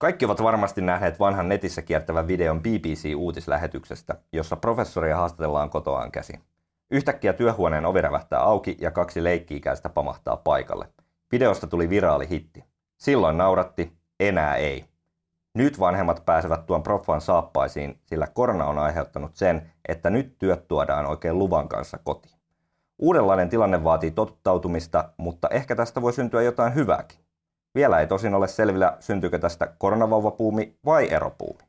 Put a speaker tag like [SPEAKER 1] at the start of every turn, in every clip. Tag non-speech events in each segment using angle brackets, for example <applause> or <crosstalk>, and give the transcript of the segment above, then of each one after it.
[SPEAKER 1] Kaikki ovat varmasti nähneet vanhan netissä kiertävän videon BBC-uutislähetyksestä, jossa professoria haastatellaan kotoaan käsin. Yhtäkkiä työhuoneen ovi rävähtää auki ja kaksi leikki-ikäistä pamahtaa paikalle. Videosta tuli viraali hitti. Silloin nauratti, enää ei. Nyt vanhemmat pääsevät tuon proffan saappaisiin, sillä korona on aiheuttanut sen, että nyt työt tuodaan oikein luvan kanssa kotiin. Uudenlainen tilanne vaatii totuttautumista, mutta ehkä tästä voi syntyä jotain hyvääkin. Vielä ei tosin ole selvillä, syntyykö tästä koronavauvapuumi vai eropuumi.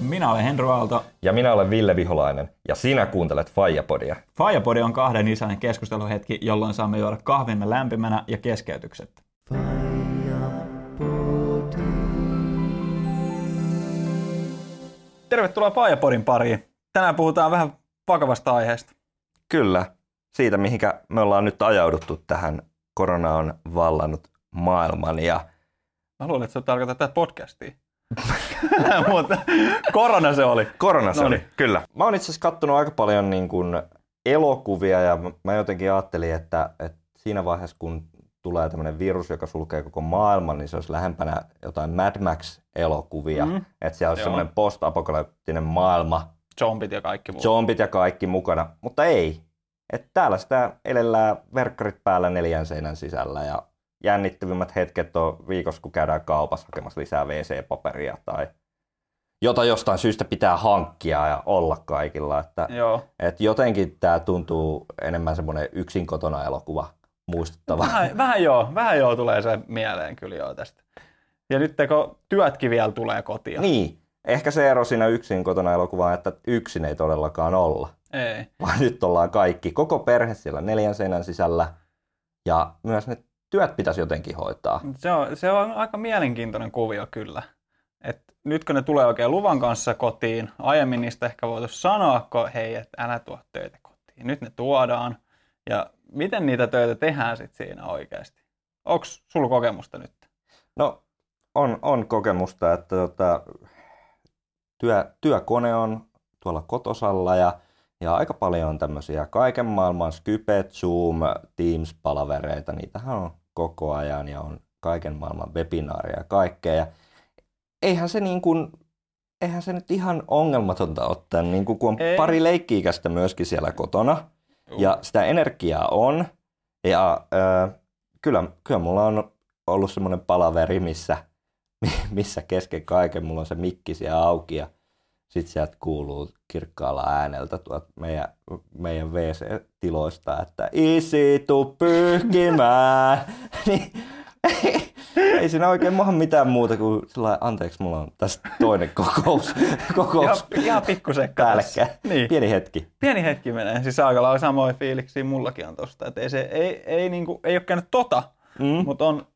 [SPEAKER 2] Minä olen Henry Aalto.
[SPEAKER 1] Ja minä olen Ville Viholainen, ja sinä kuuntelet Fajapodia.
[SPEAKER 2] Fajapodi on kahden isän keskusteluhetki, jolloin saamme juoda kahvimme lämpimänä ja keskeytyksettä. Tervetuloa Fajapodin pariin. Tänään puhutaan vähän vakavasta aiheesta.
[SPEAKER 1] Kyllä, siitä mihinkä me ollaan nyt ajauduttu tähän. Korona on vallannut maailman ja
[SPEAKER 2] Mä luulen, että se tarkoittaa tätä podcastia. <laughs> Mutta korona se oli.
[SPEAKER 1] korona se
[SPEAKER 2] Noniin.
[SPEAKER 1] oli, kyllä. Mä oon itse asiassa kattonut aika paljon niin kuin elokuvia ja mä- jotenkin ajattelin, että, että siinä vaiheessa kun tulee tämmöinen virus, joka sulkee koko maailman, niin se olisi lähempänä jotain Mad Max-elokuvia.
[SPEAKER 2] Mhm.
[SPEAKER 1] Että siellä olisi
[SPEAKER 2] Joo.
[SPEAKER 1] semmoinen post-apokalyptinen maailma,
[SPEAKER 2] Zombit ja kaikki muu.
[SPEAKER 1] zombit ja kaikki mukana, mutta ei. Että täällä sitä elellään verkkarit päällä neljän seinän sisällä ja jännittävimmät hetket on viikossa, kun käydään kaupassa hakemassa lisää WC-paperia tai jota jostain syystä pitää hankkia ja olla kaikilla. Että,
[SPEAKER 2] Joo.
[SPEAKER 1] et jotenkin tämä tuntuu enemmän semmoinen yksin kotona elokuva muistuttava.
[SPEAKER 2] Vähän, vähän joo, vähän joo tulee se mieleen kyllä joo tästä. Ja nyt kun työtkin vielä tulee kotiin.
[SPEAKER 1] Niin, ehkä se ero siinä yksin kotona elokuvaan, että yksin ei todellakaan olla.
[SPEAKER 2] Ei.
[SPEAKER 1] vaan nyt ollaan kaikki, koko perhe siellä neljän seinän sisällä ja myös ne työt pitäisi jotenkin hoitaa.
[SPEAKER 2] Se on, se on aika mielenkiintoinen kuvio kyllä. Et nyt kun ne tulee oikein luvan kanssa kotiin, aiemmin niistä ehkä voitu sanoa, kun hei, että älä tuo töitä kotiin. Nyt ne tuodaan. Ja miten niitä töitä tehdään sitten siinä oikeasti? Onko sulla kokemusta nyt?
[SPEAKER 1] No, on, on kokemusta, että tota, työ, työkone on tuolla kotosalla ja, ja aika paljon on tämmöisiä kaiken maailman Skype, Zoom, Teams-palavereita, niitähän on koko ajan ja on kaiken maailman webinaaria ja kaikkea. Ja eihän se niin kuin, eihän se nyt ihan ongelmatonta ottaa, niin kuin kun on
[SPEAKER 2] Ei.
[SPEAKER 1] pari leikki-ikäistä myöskin siellä kotona ja sitä energiaa on. Ja äh, kyllä, kyllä mulla on ollut semmoinen palaveri, missä, missä kesken kaiken mulla on se mikki siellä auki ja sitten sieltä kuuluu kirkkaalla ääneltä tuolta meidän, meidän WC-tiloista, että isi, tuu pyyhkimään. <laughs> niin, ei siinä oikein maha mitään muuta kuin sillä anteeksi, mulla on tässä toinen kokous,
[SPEAKER 2] Ihan, <laughs>
[SPEAKER 1] kokous
[SPEAKER 2] ihan pikkusekka
[SPEAKER 1] päällekkäin.
[SPEAKER 2] Niin.
[SPEAKER 1] Pieni hetki.
[SPEAKER 2] Pieni hetki menee. Siis aika lailla samoja fiiliksiä mullakin on tosta. Et ei, se, ei, ei, niinku, ei ole käynyt tota,
[SPEAKER 1] Mm.
[SPEAKER 2] mutta on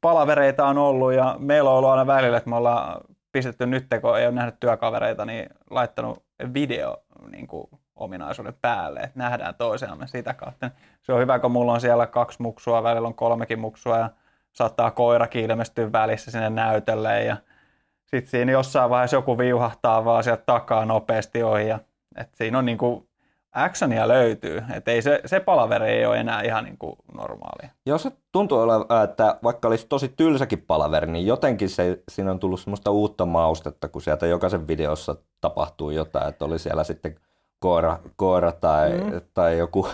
[SPEAKER 2] palavereita on ollut ja meillä on ollut aina välillä, että me ollaan pistetty nyt, kun ei ole nähnyt työkavereita, niin laittanut video niin kuin, ominaisuuden päälle, että nähdään toisiamme sitä kautta. Se on hyvä, kun mulla on siellä kaksi muksua, välillä on kolmekin muksua ja saattaa koirakin ilmestyä välissä sinne näytölle ja sitten siinä jossain vaiheessa joku viuhahtaa vaan sieltä takaa nopeasti ohi ja et siinä on niin kuin actionia löytyy, että ei se, se palaveri ei ole enää ihan niin kuin normaalia.
[SPEAKER 1] Joo, se tuntuu olevan, että vaikka olisi tosi tylsäkin palaveri, niin jotenkin se, siinä on tullut semmoista uutta maustetta, kun sieltä jokaisen videossa tapahtuu jotain, että oli siellä sitten koira, koira tai, mm. tai joku,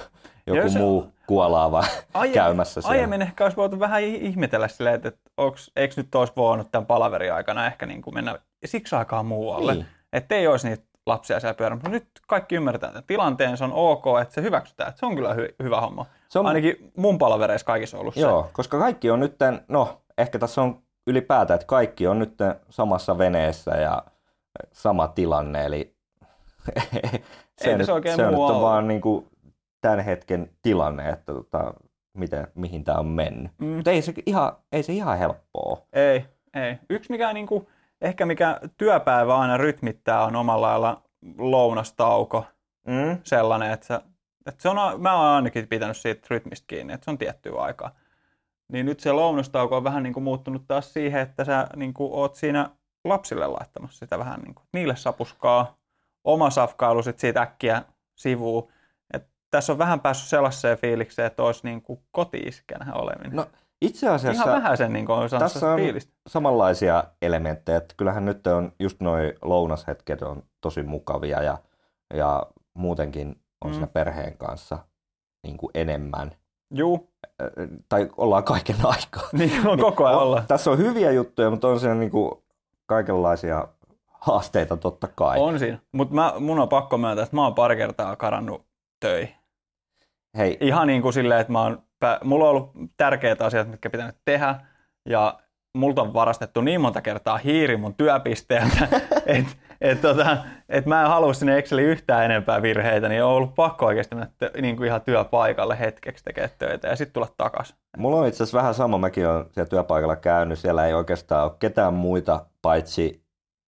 [SPEAKER 1] joku
[SPEAKER 2] se-
[SPEAKER 1] muu kuolaava käymässä siellä.
[SPEAKER 2] Aiemmin ehkä olisi voitu vähän ih- ihmetellä silleen, että, että onks, eikö nyt olisi voinut tämän palaverin aikana ehkä niin kuin mennä siksi aikaa muualle.
[SPEAKER 1] Niin.
[SPEAKER 2] Että ei olisi niitä lapsia siellä pyörä. Mutta nyt kaikki ymmärtää tämän tilanteen, se on ok, että se hyväksytään. Että se on kyllä hy- hyvä homma.
[SPEAKER 1] Se on-
[SPEAKER 2] Ainakin mun palavereissa kaikissa ollut
[SPEAKER 1] Joo, koska kaikki on nyt, no ehkä tässä on ylipäätään, että kaikki on nyt samassa veneessä ja sama tilanne, eli <laughs> se,
[SPEAKER 2] Ei
[SPEAKER 1] nyt,
[SPEAKER 2] tässä oikein
[SPEAKER 1] se on nyt on vaan niin kuin tämän hetken tilanne, että tota, miten, mihin tämä on mennyt.
[SPEAKER 2] Mm.
[SPEAKER 1] Mutta ei se ihan, ei se ihan helppoa.
[SPEAKER 2] se. Ei, ei. Yksi mikä niin kuin, ehkä mikä työpäivä aina rytmittää on omalla lailla lounastauko.
[SPEAKER 1] Mm?
[SPEAKER 2] sellainen, että, sä, että se on, mä oon ainakin pitänyt siitä rytmistä kiinni, että se on tiettyä aikaa. Niin nyt se lounastauko on vähän niin kuin muuttunut taas siihen, että sä niin kuin oot siinä lapsille laittamassa sitä vähän niin kuin, niille sapuskaa, oma safkailu sit siitä äkkiä sivuun. Et tässä on vähän päässyt sellaiseen fiilikseen, että olisi niin kuin koti-iskänä oleminen.
[SPEAKER 1] No, itse asiassa
[SPEAKER 2] Ihan vähän sen niin kuin on
[SPEAKER 1] tässä on
[SPEAKER 2] fiilistä.
[SPEAKER 1] samanlaisia elementtejä. Että kyllähän nyt on just noi lounashetket on tosi mukavia ja, ja muutenkin on
[SPEAKER 2] Mm.
[SPEAKER 1] siinä perheen kanssa niin kuin enemmän.
[SPEAKER 2] Juu,
[SPEAKER 1] Tai ollaan kaiken aikaa. <laughs>
[SPEAKER 2] niin on koko ajan
[SPEAKER 1] On-
[SPEAKER 2] olla.
[SPEAKER 1] Tässä on hyviä juttuja, mutta on siinä niin kuin kaikenlaisia haasteita totta kai.
[SPEAKER 2] On siinä. Mutta mun on pakko myöntää, että mä oon pari kertaa karannut töihin.
[SPEAKER 1] Hei,
[SPEAKER 2] Ihan niin kuin silleen, että mä oon, mulla on ollut tärkeitä asiat, mitkä pitänyt tehdä. Ja multa on varastettu niin monta kertaa hiiri mun työpisteeltä, <laughs> että et, tota, et mä en halua sinne Exceliin yhtään enempää virheitä, niin on ollut pakko oikeasti mennä niin kuin ihan työpaikalle hetkeksi tekemään töitä ja sitten tulla takaisin.
[SPEAKER 1] Mulla on itse asiassa vähän sama, mäkin olen siellä työpaikalla käynyt, siellä ei oikeastaan ole ketään muita, paitsi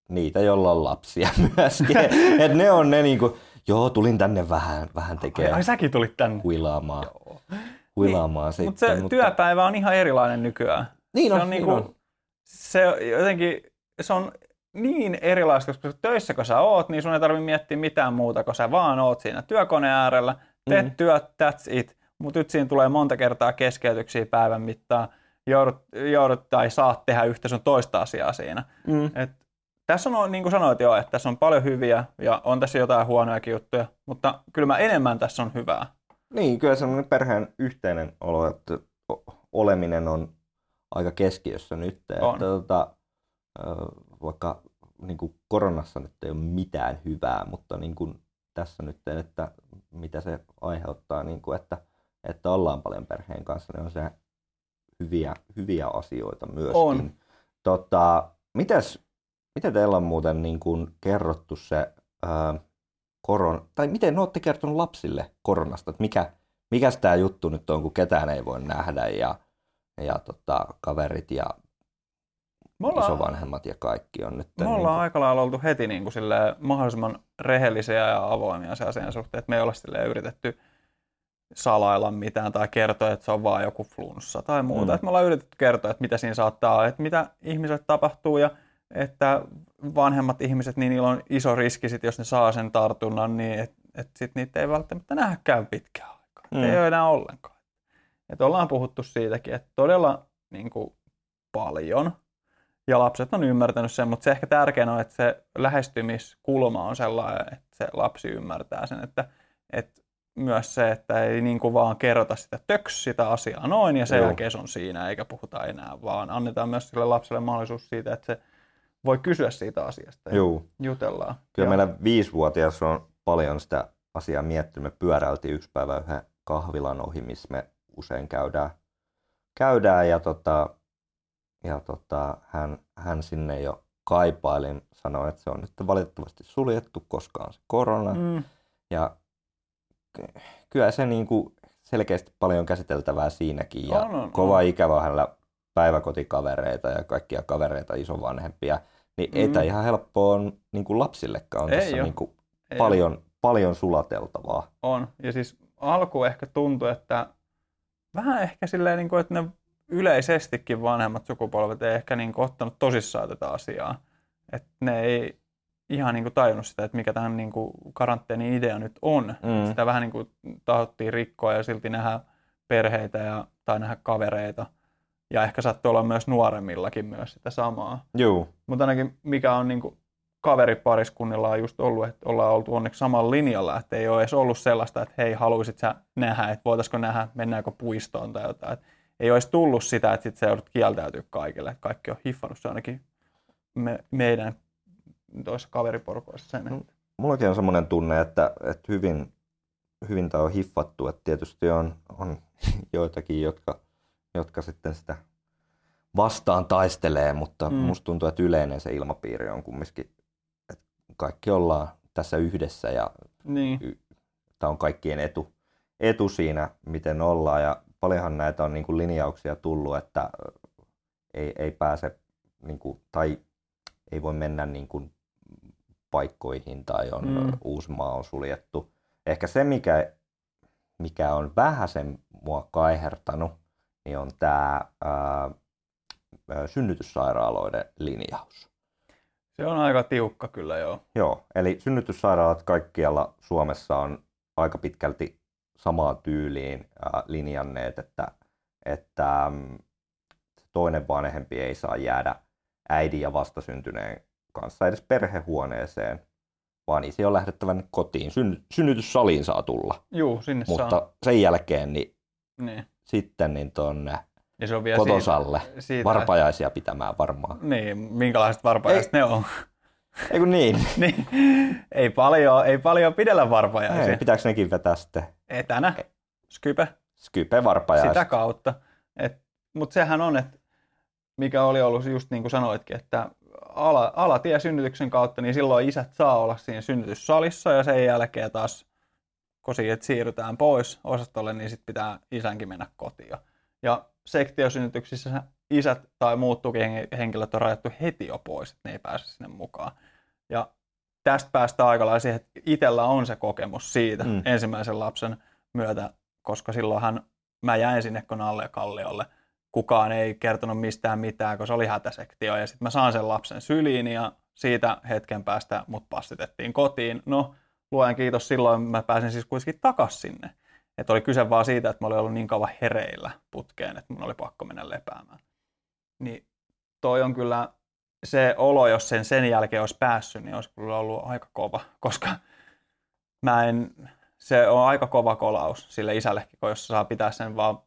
[SPEAKER 1] niitä, joilla on lapsia <laughs> myöskin. Et ne on ne niinku, joo, tulin tänne vähän, vähän
[SPEAKER 2] Ai,
[SPEAKER 1] tekemään,
[SPEAKER 2] ai säkin tulit tänne.
[SPEAKER 1] huilaamaan,
[SPEAKER 2] Joo.
[SPEAKER 1] Huilaamaan sitten.
[SPEAKER 2] Mutta se työpäivä on ihan erilainen nykyään.
[SPEAKER 1] niin
[SPEAKER 2] se
[SPEAKER 1] on,
[SPEAKER 2] on,
[SPEAKER 1] niin
[SPEAKER 2] niinku,
[SPEAKER 1] on.
[SPEAKER 2] se jotenkin, se on niin erilaista, koska töissä kun sä oot, niin sun ei tarvitse miettiä mitään muuta, kun sä vaan oot siinä työkoneen äärellä, teet
[SPEAKER 1] Mhm.
[SPEAKER 2] mm. työt, that's it. Mutta nyt siinä tulee monta kertaa keskeytyksiä päivän mittaan, joudut, joudut tai saat tehdä yhtä sun toista asiaa siinä.
[SPEAKER 1] Mm.
[SPEAKER 2] Et tässä on, niin kuin sanoit jo, että tässä on paljon hyviä ja on tässä jotain huonojakin juttuja, mutta kyllä mä enemmän tässä on hyvää.
[SPEAKER 1] Niin, kyllä semmoinen perheen yhteinen olo, että oleminen on aika keskiössä nyt. Että,
[SPEAKER 2] On.
[SPEAKER 1] tota, ö, vaikka niin kuin koronassa nyt ei ole mitään hyvää, mutta niin kuin tässä nyt, että mitä se aiheuttaa, niin kuin, että, että ollaan paljon perheen kanssa, niin on se hyviä, hyviä asioita myöskin.
[SPEAKER 2] On.
[SPEAKER 1] Tota, mitäs, miten teillä on muuten niin kuin kerrottu se ää, koron, tai miten olette kertonut lapsille koronasta, että mikä, mikäs tämä juttu nyt on, kun ketään ei voi nähdä ja, ja tota, kaverit ja
[SPEAKER 2] Me ollaan,
[SPEAKER 1] isovanhemmat ja kaikki on nyt.
[SPEAKER 2] Me
[SPEAKER 1] niin
[SPEAKER 2] ollaan aika lailla oltu heti niin kuin silleen mahdollisimman rehellisiä ja avoimia se asian suhteen, että me ei olla yritetty salailla mitään tai kertoa, että se on vaan joku flunssa tai muuta.
[SPEAKER 1] Mm.
[SPEAKER 2] Että me ollaan yritetty kertoa, että mitä siinä saattaa olla, että mitä ihmisille tapahtuu ja että vanhemmat ihmiset, niin niillä on iso riski, sit, jos ne saa sen tartunnan, niin että et sit niitä ei välttämättä nähdäkään pitkään aikaa. Mm. Ei ole enää ollenkaan. Et ollaan puhuttu siitäkin, että todella niin kuin, paljon ja lapset on ymmärtänyt sen, mutta se ehkä tärkeää on, että se lähestymiskulma on sellainen, että se lapsi ymmärtää sen, että, että myös se, että ei niin kuin vaan kerrota sitä töks sitä asiaa noin ja sen
[SPEAKER 1] Joo.
[SPEAKER 2] jälkeen se on siinä eikä puhuta enää, vaan annetaan myös sille lapselle mahdollisuus siitä, että se voi kysyä siitä asiasta ja
[SPEAKER 1] Juu.
[SPEAKER 2] jutellaan.
[SPEAKER 1] Kyllä
[SPEAKER 2] ja,
[SPEAKER 1] meillä viisivuotias on paljon sitä asiaa miettinyt. Me pyöräiltiin yksi päivä yhden kahvilan ohi, missä me usein käydään, käydään ja, tota, ja tota, hän, hän sinne jo kaipaili, sanoi, että se on nyt valitettavasti suljettu, koska on se korona. Mm. Ja ky- kyllä se niin kuin selkeästi paljon käsiteltävää siinäkin. Ja
[SPEAKER 2] On, on,
[SPEAKER 1] kova
[SPEAKER 2] on.
[SPEAKER 1] ikävä hänellä päiväkotikavereita ja kaikkia kavereita, isovanhempia. Niin mm. ei tämä ihan helppoa on niin kuin lapsillekaan. On
[SPEAKER 2] Ei
[SPEAKER 1] tässä niin kuin
[SPEAKER 2] ei
[SPEAKER 1] paljon, paljon sulateltavaa.
[SPEAKER 2] On. Ja siis alku ehkä tuntui, että vähän ehkä silleen, niin kuin, että ne yleisestikin vanhemmat sukupolvet ei ehkä niin kuin, ottanut tosissaan tätä asiaa. Että ne ei ihan niin kuin, tajunnut sitä, että mikä tämän niin kuin, karanteenin idea nyt on.
[SPEAKER 1] Mm.
[SPEAKER 2] Sitä vähän niin kuin, tahdottiin rikkoa ja silti nähdä perheitä ja, tai nähdä kavereita. Ja ehkä saattoi olla myös nuoremmillakin myös sitä samaa.
[SPEAKER 1] Joo.
[SPEAKER 2] Mutta ainakin mikä on niin kuin kaveripariskunnilla on just ollut, että ollaan oltu onneksi samalla linjalla, että ei ole edes ollut sellaista, että hei, haluaisit sä nähdä, että voitaisiko nähdä, mennäänkö puistoon tai jotain. Et ei olisi tullut sitä, että sit sä joudut kieltäytyä kaikille, että kaikki on hiffannut se ainakin me, meidän toisessa kaveriporukoissa sen. Että-
[SPEAKER 1] Mullakin on semmoinen tunne, että, että hyvin, hyvin tämä on hiffattu. Että tietysti on, on <laughs> joitakin, jotka, jotka sitten sitä vastaan taistelee, mutta Mm. musta tuntuu, että yleinen se ilmapiiri on kumminkin, että kaikki ollaan tässä yhdessä ja
[SPEAKER 2] Niin,
[SPEAKER 1] tämä on kaikkien etu, etu siinä, miten ollaan. Ja paljonhan näitä on niin kuin linjauksia tullut, että ei, ei pääse niin kuin, tai ei voi mennä niin kuin paikkoihin tai on
[SPEAKER 2] Mm.
[SPEAKER 1] mm. Uusimaa on suljettu. Ehkä se, mikä, mikä on vähäsen mua kaihertanut, niin on tämä ää, ää, synnytyssairaaloiden linjaus.
[SPEAKER 2] se on aika tiukka kyllä joo.
[SPEAKER 1] Joo, eli synnytyssairaalat kaikkialla Suomessa on aika pitkälti samaan tyyliin äh, linjanneet, että, että mm, toinen vanhempi ei saa jäädä äidin ja vastasyntyneen kanssa edes perhehuoneeseen, vaan isi on lähdettävä kotiin. Syn, synnytyssaliin saa tulla.
[SPEAKER 2] Juu, sinne
[SPEAKER 1] Mutta
[SPEAKER 2] saa.
[SPEAKER 1] sen jälkeen niin
[SPEAKER 2] Niin.
[SPEAKER 1] Sitten niin tuonne
[SPEAKER 2] Ja se on vielä
[SPEAKER 1] kotosalle
[SPEAKER 2] siitä, siitä,
[SPEAKER 1] varpajaisia pitämään varmaan.
[SPEAKER 2] Niin, minkälaiset varpajaiset ne on.
[SPEAKER 1] Ei kun niin. <laughs>
[SPEAKER 2] niin, ei paljon, ei paljon pidellä varpajaisia.
[SPEAKER 1] Ei, pitääkö nekin vetää sitten
[SPEAKER 2] Etänä, Skype,
[SPEAKER 1] Skype varpajaiset?
[SPEAKER 2] sitä kautta. Mutta sehän on, että mikä oli ollut just niin kuin sanoitkin, että ala, alatie synnytyksen kautta, niin silloin isät saa olla siinä synnytyssalissa ja sen jälkeen taas, kun siitä siirrytään pois osastolle, niin sitten pitää isänkin mennä kotiin. Ja sektiosynnytyksissä isät tai muut tukihenkilöt on rajattu heti jo pois, että ne ei pääse sinne mukaan. Ja tästä päästään aika lailla siihen, että itsellä on se kokemus siitä
[SPEAKER 1] Mm.
[SPEAKER 2] ensimmäisen lapsen myötä, koska silloinhan mä jäin sinne Konalle Kalliolle. Kukaan ei kertonut mistään mitään, koska se oli hätäsektio. Ja sitten mä saan sen lapsen syliin ja siitä hetken päästä mut passitettiin kotiin. No, luojan kiitos, silloin mä pääsin siis kuitenkin takas sinne. Että oli kyse vaan siitä, että mä olin ollut niin kauan hereillä putkeen, että mun oli pakko mennä lepäämään. Niin toi on kyllä se olo, jos sen sen jälkeen olisi päässyt, niin olisi kyllä ollut aika kova, koska mä en, se on aika kova kolaus sille isällekin, kun jos saa pitää sen vaan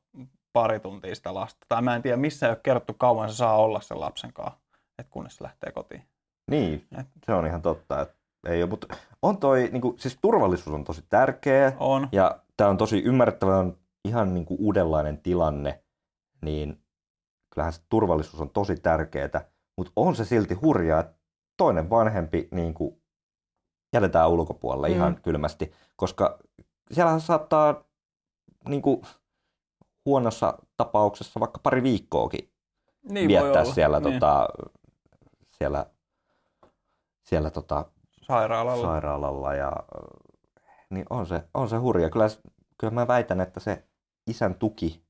[SPEAKER 2] pari tuntia sitä lasta. Tai mä en tiedä, missä ei ole kerrottu kauan se saa olla sen lapsen kanssa, että kunnes se lähtee kotiin.
[SPEAKER 1] Niin,
[SPEAKER 2] Et-
[SPEAKER 1] se on ihan totta. Että ei ole, mutta on toi, niin kuin, siis turvallisuus on tosi tärkeä
[SPEAKER 2] On.
[SPEAKER 1] ja tämä on tosi ymmärrettävä, on ihan niin kuin uudenlainen tilanne, niin kyllähän se turvallisuus on tosi tärkeää, mutta on se silti hurjaa, että toinen vanhempi niin kuin jätetään ulkopuolelle
[SPEAKER 2] Mm.
[SPEAKER 1] ihan kylmästi, koska siellähän saattaa niin kuin, huonossa tapauksessa vaikka pari viikkoakin
[SPEAKER 2] Niin voi
[SPEAKER 1] viettää siellä,
[SPEAKER 2] niin.
[SPEAKER 1] tota, siellä, siellä tota,
[SPEAKER 2] sairaalalla.
[SPEAKER 1] sairaalalla. Ja, niin on se, on se hurja. Kyllä, kyllä mä väitän, että se isän tuki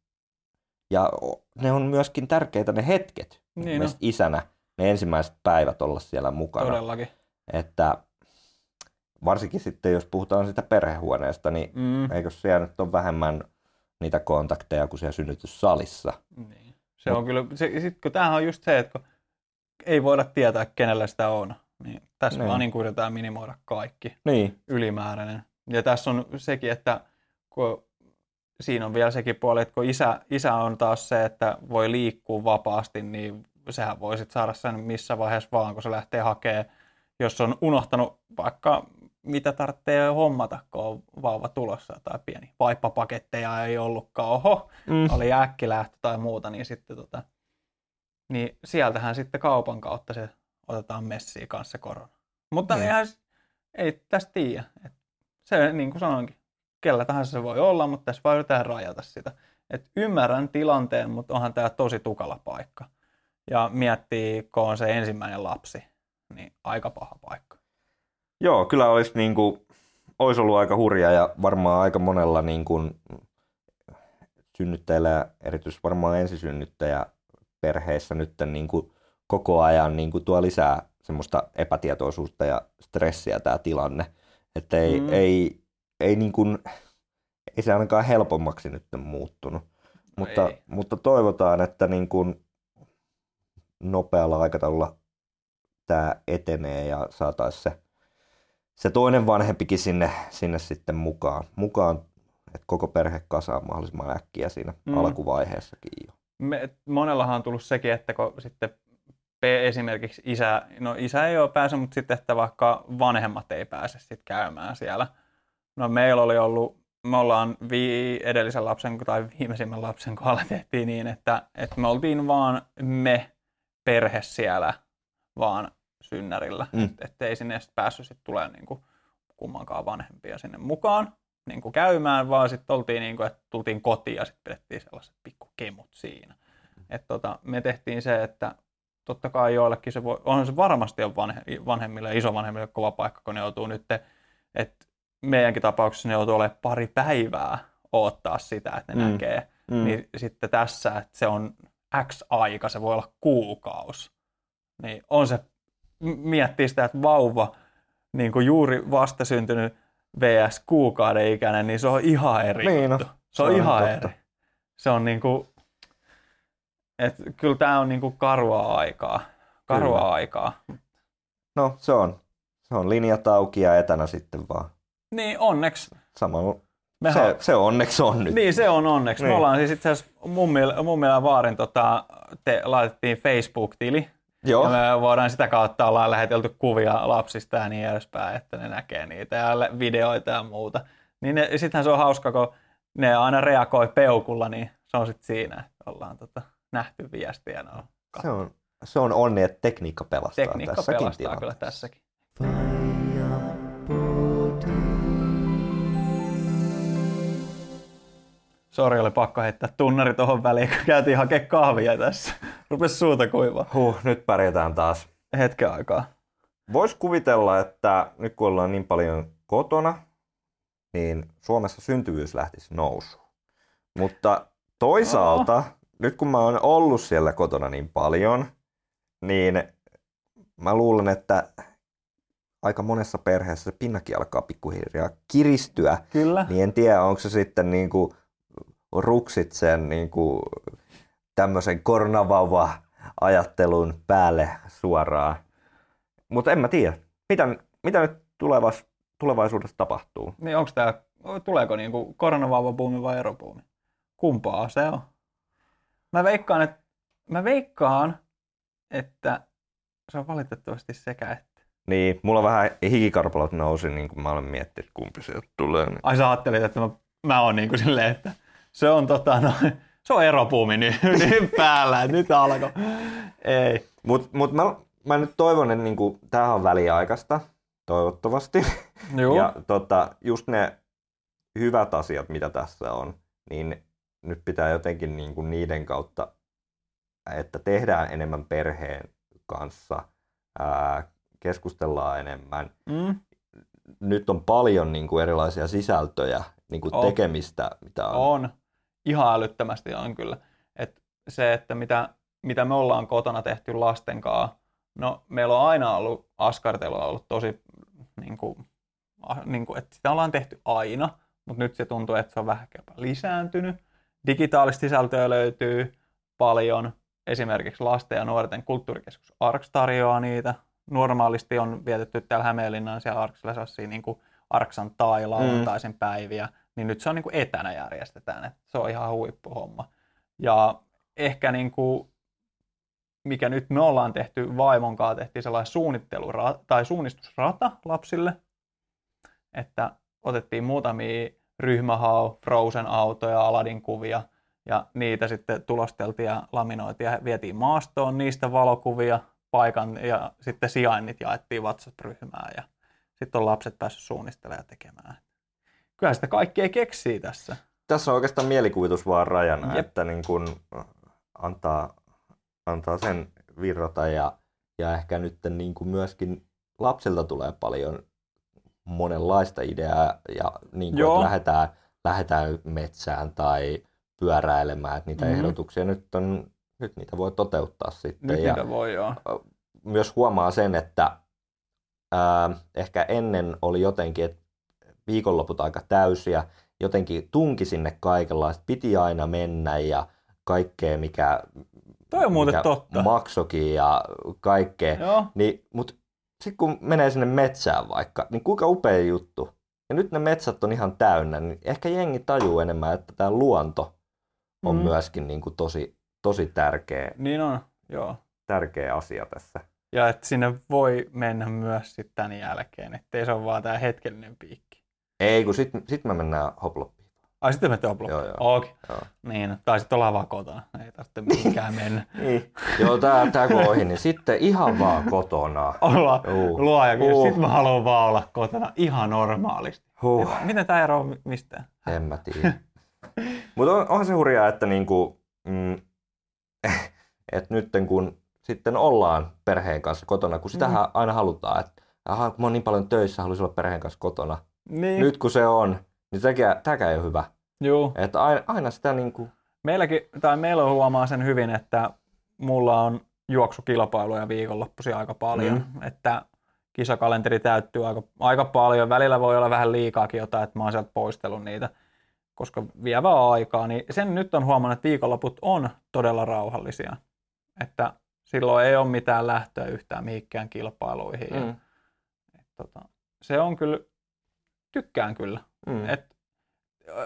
[SPEAKER 1] ja ne on myöskin tärkeitä ne hetket.
[SPEAKER 2] Niin
[SPEAKER 1] Esimerkiksi isänä ne ensimmäiset päivät olla siellä mukana.
[SPEAKER 2] Todellakin.
[SPEAKER 1] Että varsinkin sitten, jos puhutaan sitä perhehuoneesta, niin
[SPEAKER 2] Mm.
[SPEAKER 1] eikö siellä nyt ole vähemmän niitä kontakteja kuin siellä synnytyssalissa?
[SPEAKER 2] Niin. Se on kyllä, se, sit, kun tämähän on just se, että kun ei voida tietää, kenellä sitä on, niin tässä
[SPEAKER 1] Niin.
[SPEAKER 2] vaan niin kuin yritetään minimoida kaikki
[SPEAKER 1] Niin,
[SPEAKER 2] ylimääräinen. Ja tässä on sekin, että kun siinä on vielä sekin puoli, että kun isä, isä on taas se, että voi liikkua vapaasti, niin sehän voi sit saada sen missä vaiheessa vaan, kun se lähtee hakemaan, jos on unohtanut vaikka mitä tarvitsee hommata, kun on vauva tulossa tai pieni vaippapaketteja ei ollutkaan, oho,
[SPEAKER 1] mm.
[SPEAKER 2] oli äkkilähtö tai muuta, niin sitten tota, niin sieltähän sitten kaupan kautta se otetaan messiin kanssa korona. Mutta
[SPEAKER 1] Niin.
[SPEAKER 2] eihän, ei tästä tiedä. Et se niin kuin sanoinkin, kellä tahansa se voi olla, mutta tässä vaan yritetään rajata sitä. Et ymmärrän tilanteen, mutta onhan tämä tosi tukala paikka. Ja miettii, kun on se ensimmäinen lapsi, niin aika paha paikka.
[SPEAKER 1] Joo, kyllä olisi, niin kuin, olisi ollut aika hurja ja varmaan aika monella niin kuin, synnyttäjällä ja erityisesti varmaan ensisynnyttäjä perheissä nyt niin kuin, koko ajan niin kuin, tuo lisää semmoista epätietoisuutta ja stressiä tämä tilanne. Että ei,
[SPEAKER 2] Mm.
[SPEAKER 1] ei, ei, niin kuin, ei se ainakaan helpommaksi nyt muuttunut. Mutta,
[SPEAKER 2] ei.
[SPEAKER 1] mutta toivotaan, että niin kuin, nopealla aikataululla tämä etenee ja saataisiin se se toinen vanhempikin sinne, sinne sitten mukaan, mukaan että koko perhe kasaa mahdollisimman äkkiä siinä
[SPEAKER 2] mm.
[SPEAKER 1] alkuvaiheessakin jo.
[SPEAKER 2] me, monellahan on tullut sekin, että kun sitten P esimerkiksi isä, no isä ei ole pääse, mutta sitten että vaikka vanhemmat ei pääse sitten käymään siellä. No meillä oli ollut, me ollaan vi, edellisen lapsen tai viimeisimmän lapsen kohdalla tehtiin niin, että, että me oltiin vaan me perhe siellä vaan synnärillä.
[SPEAKER 1] Mm.
[SPEAKER 2] Että et ei sinne sitten päässyt sitten tulee niinku kummankaan vanhempia sinne mukaan niin kuin käymään, vaan sitten oltiin niin kuin, että tultiin kotiin ja sitten pidettiin sellaiset pikkukemut siinä. Et tota, me tehtiin se, että totta kai joillekin se voi, on se varmasti on vanhe, vanhemmille ja isovanhemmille kova paikka, kun ne joutuu nyt, että meidänkin tapauksessa ne joutuu olemaan pari päivää odottaa sitä, että ne mm. Näkee. Mm. Niin sitten tässä, että se on X aika, se voi olla kuukaus. Niin on se, miettii sitä, että vauva, niin kuin juuri vastasyntynyt, VS kuukauden ikäinen, niin se on ihan eri
[SPEAKER 1] Niin
[SPEAKER 2] juttu.
[SPEAKER 1] no,
[SPEAKER 2] Se on
[SPEAKER 1] se on
[SPEAKER 2] ihan
[SPEAKER 1] totta.
[SPEAKER 2] eri. Se on niinku, et kyllä tämä on niinku karua aikaa. Karua
[SPEAKER 1] Kyllä.
[SPEAKER 2] aikaa.
[SPEAKER 1] No se on. Se on linjat auki ja etänä sitten vaan.
[SPEAKER 2] Niin onneksi.
[SPEAKER 1] Samalla
[SPEAKER 2] Me
[SPEAKER 1] se, se onneksi on nyt.
[SPEAKER 2] Niin se on onneksi. Niin. Me ollaan siis itse asiassa mummilla, vaarin tota, te, laitettiin Facebook-tili.
[SPEAKER 1] Joo.
[SPEAKER 2] Ja me voidaan sitä kautta ollaan lähetelty kuvia lapsista ja niin edespäin, että ne näkee niitä ja videoita ja muuta. Niin ne, sittenhän se on hauska, kun ne aina reagoi peukulla, niin se on sitten siinä, että ollaan tota, nähty viestiä. No,
[SPEAKER 1] Se on, se on onni, että tekniikka pelastaa
[SPEAKER 2] tekniikka
[SPEAKER 1] tässäkin
[SPEAKER 2] pelastaa
[SPEAKER 1] tilanteessa.
[SPEAKER 2] kyllä tässäkin. Sori, oli pakko heittää tunnari tuohon väliin, kun käytiin hakemaan kahvia tässä. Rupes suuta kuivaa.
[SPEAKER 1] Huh, nyt pärjätään taas.
[SPEAKER 2] Hetken aikaa.
[SPEAKER 1] Voisi kuvitella, että nyt kun ollaan niin paljon kotona, niin Suomessa syntyvyys lähtisi nousuun. Mutta toisaalta, nyt kun mä oon ollut siellä kotona niin paljon, niin mä luulen, että aika monessa perheessä se pinnakin alkaa pikkuhiljaa kiristyä.
[SPEAKER 2] Kyllä.
[SPEAKER 1] Niin en tiedä, onko se sitten niin kuin ruksit sen niin kuin tämmöisen koronavauva-ajattelun päälle suoraan. Mutta en mä tiedä. Mitä, mitä nyt tulevas, tulevaisuudessa tapahtuu?
[SPEAKER 2] Niin onko tämä, tuleeko niinku koronavauvabuumi vai erobuumi? Kumpaa se on? Mä veikkaan, että, mä veikkaan, että se on valitettavasti sekä että.
[SPEAKER 1] Niin, mulla vähän hikikarpalot nousi, niin kuin mä olen miettinyt, kumpi sieltä tulee. Niin.
[SPEAKER 2] Ai sä ajattelit, että mä, mä oon niinku silleen, että se on tota no, se on erobuumi nyt, <laughs> nyt päällä, että nyt alkoi. Ei.
[SPEAKER 1] Mutta mut mä, mä nyt toivon, että niinku, tämähän on väliaikaista, toivottavasti.
[SPEAKER 2] Joo.
[SPEAKER 1] Ja tota, just ne hyvät asiat, mitä tässä on, niin nyt pitää jotenkin niin kuin niiden kautta, että tehdään enemmän perheen kanssa, ää, keskustellaan enemmän.
[SPEAKER 2] Mm,
[SPEAKER 1] Nyt on paljon niin kuin erilaisia sisältöjä, niin kuin
[SPEAKER 2] On.
[SPEAKER 1] tekemistä, mitä on.
[SPEAKER 2] on. Ihan älyttömästi on kyllä. Et se, että mitä, mitä me ollaan kotona tehty lasten kanssa, no meillä on aina ollut, askartelua ollut tosi, niin kuin, niin kuin, että sitä ollaan tehty aina, mutta nyt se tuntuu, että se on vähän lisääntynyt. Digitaalista sisältöä löytyy paljon. Esimerkiksi lasten ja nuorten kulttuurikeskus ARKS tarjoaa niitä. Normaalisti on vietetty täällä Hämeenlinnan siellä ARKSilla sellaisia niin kuin Arksan tai lauantaisin mm. päiviä, niin nyt se on niin kuin etänä järjestetään. Että se on ihan huippuhomma. Ja ehkä niin kuin, mikä nyt me ollaan tehty vaimon kanssa, tehtiin sellainen suunnittelura tai suunnistusrata lapsille, että otettiin muutamia ryhmähau, Frozen-autoja, Aladin kuvia, ja niitä sitten tulosteltiin ja laminoitiin ja vietiin maastoon niistä valokuvia, paikan ja sitten sijainnit jaettiin WhatsApp-ryhmään ja sitten on lapset päässyt suunnistelemaan ja tekemään. Kyllä sitä kaikkea keksii tässä.
[SPEAKER 1] Tässä on oikeastaan mielikuvitus vaan rajana,
[SPEAKER 2] Jep.
[SPEAKER 1] että niin kuin antaa, antaa sen virrata ja, ja ehkä nyt niin kuin myöskin lapsilta tulee paljon monenlaista ideaa ja niin kuin, että lähdetään, lähdetään metsään tai pyöräilemään, että niitä
[SPEAKER 2] Mhm.
[SPEAKER 1] mm-hmm. ehdotuksia nyt, on, nyt niitä voi toteuttaa sitten.
[SPEAKER 2] Nyt
[SPEAKER 1] ja
[SPEAKER 2] niitä voi joo.
[SPEAKER 1] myös huomaa sen, että ää, ehkä ennen oli jotenkin, että viikonloput aika täysiä, jotenkin tunki sinne kaikenlaista, piti aina mennä ja kaikkea, mikä,
[SPEAKER 2] Toi on muuten
[SPEAKER 1] mikä
[SPEAKER 2] totta.
[SPEAKER 1] maksokin ja kaikkea.
[SPEAKER 2] Joo,
[SPEAKER 1] Niin, mutta sitten kun menee sinne metsään vaikka, niin kuinka upea juttu. Ja nyt ne metsät on ihan täynnä, niin ehkä jengi tajuu enemmän, että tämä luonto on
[SPEAKER 2] Mm.
[SPEAKER 1] myöskin niin kuin tosi, tosi tärkeä,
[SPEAKER 2] niin on. Joo.
[SPEAKER 1] tärkeä asia tässä.
[SPEAKER 2] Ja että sinne voi mennä myös sitten tämän jälkeen, ettei se ole vaan tämä hetkellinen piikki.
[SPEAKER 1] Ei, kun sitten sit me mennään hoploppiin.
[SPEAKER 2] Ai sitten me tehdään
[SPEAKER 1] Joo, joo.
[SPEAKER 2] Okei.
[SPEAKER 1] Joo.
[SPEAKER 2] Niin, tai sitten ollaan vaan kotona. Ei tarvitse mihinkään mennä. <laughs>
[SPEAKER 1] Niin. Joo, tää, tää kun on ohi, niin sitten ihan vaan kotona.
[SPEAKER 2] Olla
[SPEAKER 1] Juu.
[SPEAKER 2] luoja.
[SPEAKER 1] Uh.
[SPEAKER 2] Sitten mä haluan vaan olla kotona ihan normaalisti.
[SPEAKER 1] Huh,
[SPEAKER 2] Miten tämä eroaa mistään?
[SPEAKER 1] en mä tiedä. Mutta on, onhan se hurjaa, että niinku, mm, <laughs> et nytten kun sitten ollaan perheen kanssa kotona, kun sitähän
[SPEAKER 2] Mm.
[SPEAKER 1] aina halutaan, että aha, kun mä oon niin paljon töissä, haluaisin olla perheen kanssa kotona.
[SPEAKER 2] Niin.
[SPEAKER 1] Nyt kun se on, niin tämäkään, tämäkään ei ole hyvä.
[SPEAKER 2] Juu.
[SPEAKER 1] Että aina, aina sitä niinku,
[SPEAKER 2] Meilläkin, tai meillä on huomaa sen hyvin, että mulla on juoksukilpailuja viikonloppuisin aika paljon. Mm. Että kisakalenteri täyttyy aika, aika paljon. Välillä voi olla vähän liikaakin jotain, että mä oon sieltä poistellut niitä, koska vie vaan aikaa. Niin sen nyt on huomannut, että viikonloput on todella rauhallisia. Että silloin ei ole mitään lähtöä yhtään mihinkään kilpailuihin. Mm. Ja, et, tota, se on kyllä, tykkään kyllä. Mm. Et,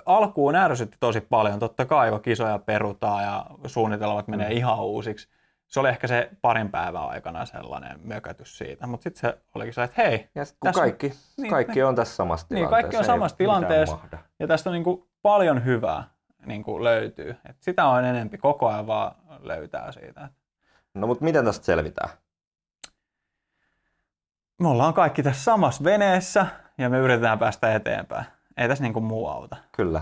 [SPEAKER 2] alkuun ärsytti tosi paljon, totta kai kun kisoja perutaan ja suunnitelmat menee mm. ihan uusiksi. Se oli ehkä se parin päivän aikana sellainen mökötys siitä, mutta sitten se olikin se, että hei.
[SPEAKER 1] Ja kun kaikki, on, niin, kaikki on tässä samassa tilanteessa.
[SPEAKER 2] Niin, kaikki on samassa tilanteessa ja tästä on niin kuin paljon hyvää niin kuin löytyy. Et sitä on enempi, koko ajan vaan löytää siitä.
[SPEAKER 1] No mutta miten tästä selvitään?
[SPEAKER 2] Me ollaan kaikki tässä samassa veneessä ja me yritetään päästä eteenpäin. Ei tässä niin kuin muu auta.
[SPEAKER 1] Kyllä.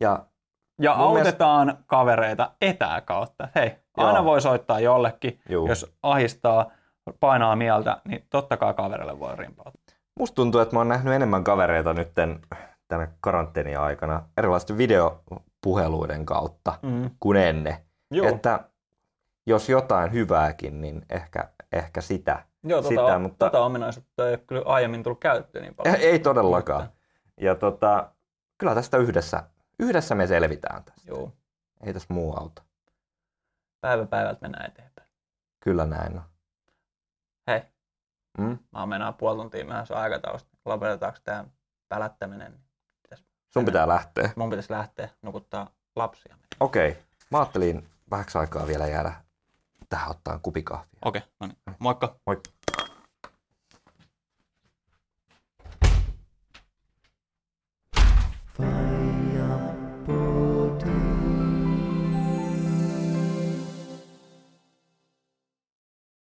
[SPEAKER 1] Ja,
[SPEAKER 2] ja autetaan mielestä... kavereita etäkautta. Hei, Joo. aina voi soittaa jollekin, Juu. jos ahistaa, painaa mieltä, niin totta kai kaverille voi rimpauttaa.
[SPEAKER 1] Musta tuntuu, että mä oon nähnyt enemmän kavereita nyt tänä karanteenia aikana erilaisten videopuheluiden kautta mm. kuin ennen. Joo. Että jos jotain hyvääkin, niin ehkä, ehkä sitä.
[SPEAKER 2] Joo, tota, sitä, mutta... tota ominaisuutta ei ole kyllä aiemmin tullut käyttöön niin paljon.
[SPEAKER 1] Ei, ei todellakaan. Mutta... Ja tota, kyllä tästä yhdessä, yhdessä me selvitään tästä. Joo. Ei tässä muu auta.
[SPEAKER 2] Päivä päivältä mennään eteenpäin.
[SPEAKER 1] Kyllä näin on.
[SPEAKER 2] Hei, mm? mä mennään puoli tuntia myöhässä aikataulusta. Lopetetaanko tämä pälättäminen?
[SPEAKER 1] Pitäis Sun pitää lähteä.
[SPEAKER 2] Mun pitäisi lähteä nukuttaa lapsia.
[SPEAKER 1] Okei. Okay. Mä ajattelin vähäksi aikaa vielä jäädä tähän ottaa kupikahvia.
[SPEAKER 2] Okei, okay, no niin. Moikka.
[SPEAKER 1] Moikka.